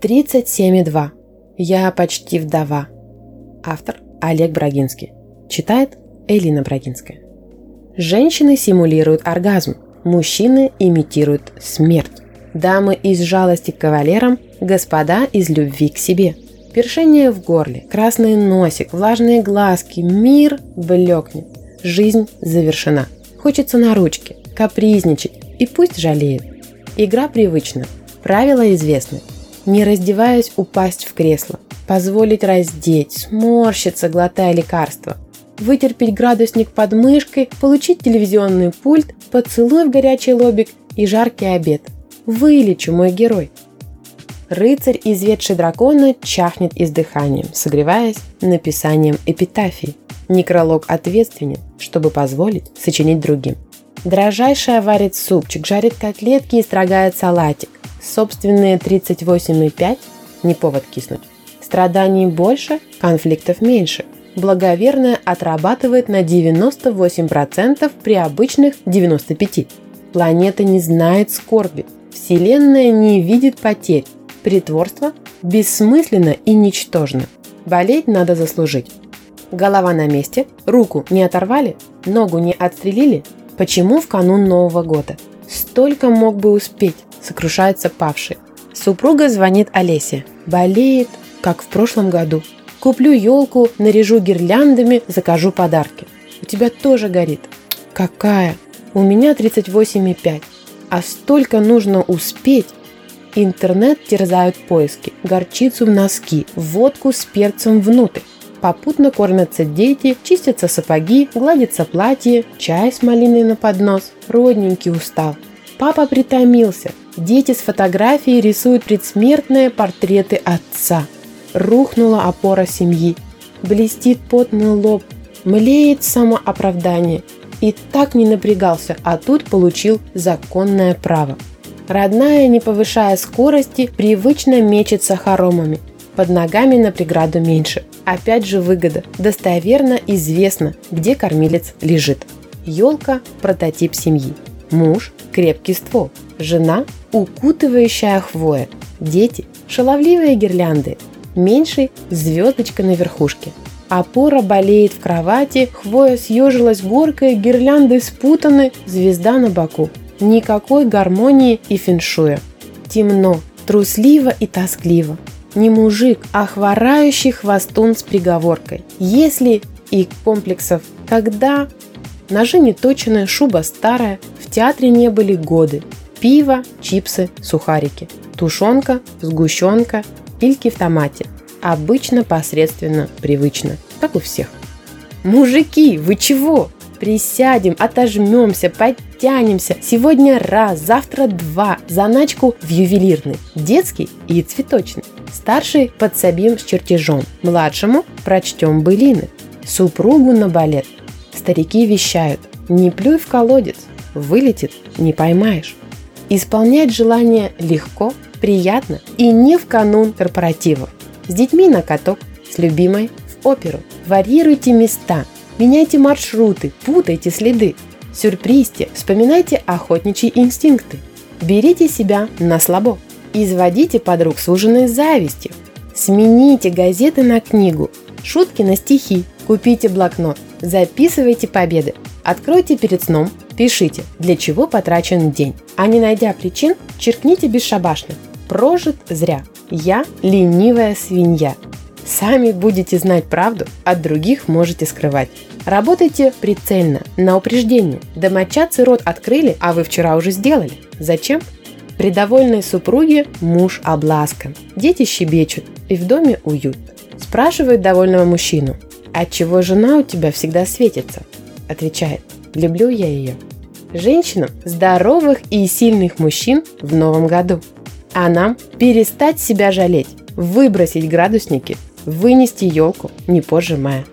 37,2. Я почти вдова. Автор Олег Брагинский. Читает Элина Брагинская. Женщины симулируют оргазм, мужчины имитируют смерть. Дамы из жалости к кавалерам, господа из любви к себе. Першение в горле, красный носик, влажные глазки, мир блекнет. Жизнь завершена. Хочется на ручке, капризничать, и пусть жалеет. Игра привычна, правила известны – не раздеваясь упасть в кресло, позволить раздеть, сморщиться, глотая лекарства, вытерпеть градусник под мышкой, получить телевизионный пульт, поцелуй в горячий лобик и жаркий обед. Вылечу, мой герой. Рыцарь, изведший дракона, чахнет издыханием, согреваясь написанием эпитафии. Некролог ответственен, чтобы позволить сочинить другим. Дрожайшая варит супчик, жарит котлетки и строгает салатик. Собственные 38,5 – не повод киснуть. Страданий больше, конфликтов меньше. Благоверная отрабатывает на 98% при обычных 95%. Планета не знает скорби. Вселенная не видит потерь. Притворство бессмысленно и ничтожно. Болеть надо заслужить. Голова на месте, руку не оторвали, ногу не отстрелили. Почему в канун Нового года? Столько мог бы успеть сокрушается павший. Супруга звонит Олесе. Болеет, как в прошлом году. Куплю елку, наряжу гирляндами, закажу подарки. У тебя тоже горит. Какая? У меня 38,5. А столько нужно успеть. Интернет терзают поиски, горчицу в носки, водку с перцем внутрь. Попутно кормятся дети, чистятся сапоги, гладится платье, чай с малиной на поднос. Родненький устал. Папа притомился, Дети с фотографией рисуют предсмертные портреты отца. Рухнула опора семьи. Блестит потный лоб. Млеет самооправдание. И так не напрягался, а тут получил законное право. Родная, не повышая скорости, привычно мечется хоромами. Под ногами на преграду меньше. Опять же выгода. Достоверно известно, где кормилец лежит. Елка – прототип семьи. Муж – крепкий ствол. Жена – укутывающая хвоя. Дети – шаловливые гирлянды. Меньший – звездочка на верхушке. Опора болеет в кровати, хвоя съежилась горкой, гирлянды спутаны, звезда на боку. Никакой гармонии и феншуя. Темно, трусливо и тоскливо. Не мужик, а хворающий хвостун с приговоркой. Если и комплексов, когда Ножи не точеные, шуба старая, в театре не были годы. Пиво, чипсы, сухарики. Тушенка, сгущенка, пильки в томате. Обычно, посредственно, привычно. Как у всех. Мужики, вы чего? Присядем, отожмемся, подтянемся. Сегодня раз, завтра два. Заначку в ювелирный, детский и цветочный. Старший подсобим с чертежом. Младшему прочтем былины. Супругу на балет. Старики вещают, не плюй в колодец, вылетит, не поймаешь. Исполнять желание легко, приятно и не в канун корпоративов. С детьми на каток, с любимой в оперу. Варьируйте места, меняйте маршруты, путайте следы. Сюрпризьте, вспоминайте охотничьи инстинкты. Берите себя на слабо. Изводите подруг с ужиной завистью. Смените газеты на книгу, шутки на стихи. Купите блокнот, Записывайте победы. Откройте перед сном, пишите, для чего потрачен день. А не найдя причин, черкните бесшабашно. Прожит зря. Я ленивая свинья. Сами будете знать правду, от других можете скрывать. Работайте прицельно, на упреждение. Домочадцы рот открыли, а вы вчера уже сделали. Зачем? При довольной супруге муж обласкан. Дети щебечут, и в доме уют. Спрашивают довольного мужчину, «Отчего жена у тебя всегда светится?» Отвечает, «Люблю я ее». Женщинам здоровых и сильных мужчин в новом году. А нам перестать себя жалеть, выбросить градусники, вынести елку не позже мая.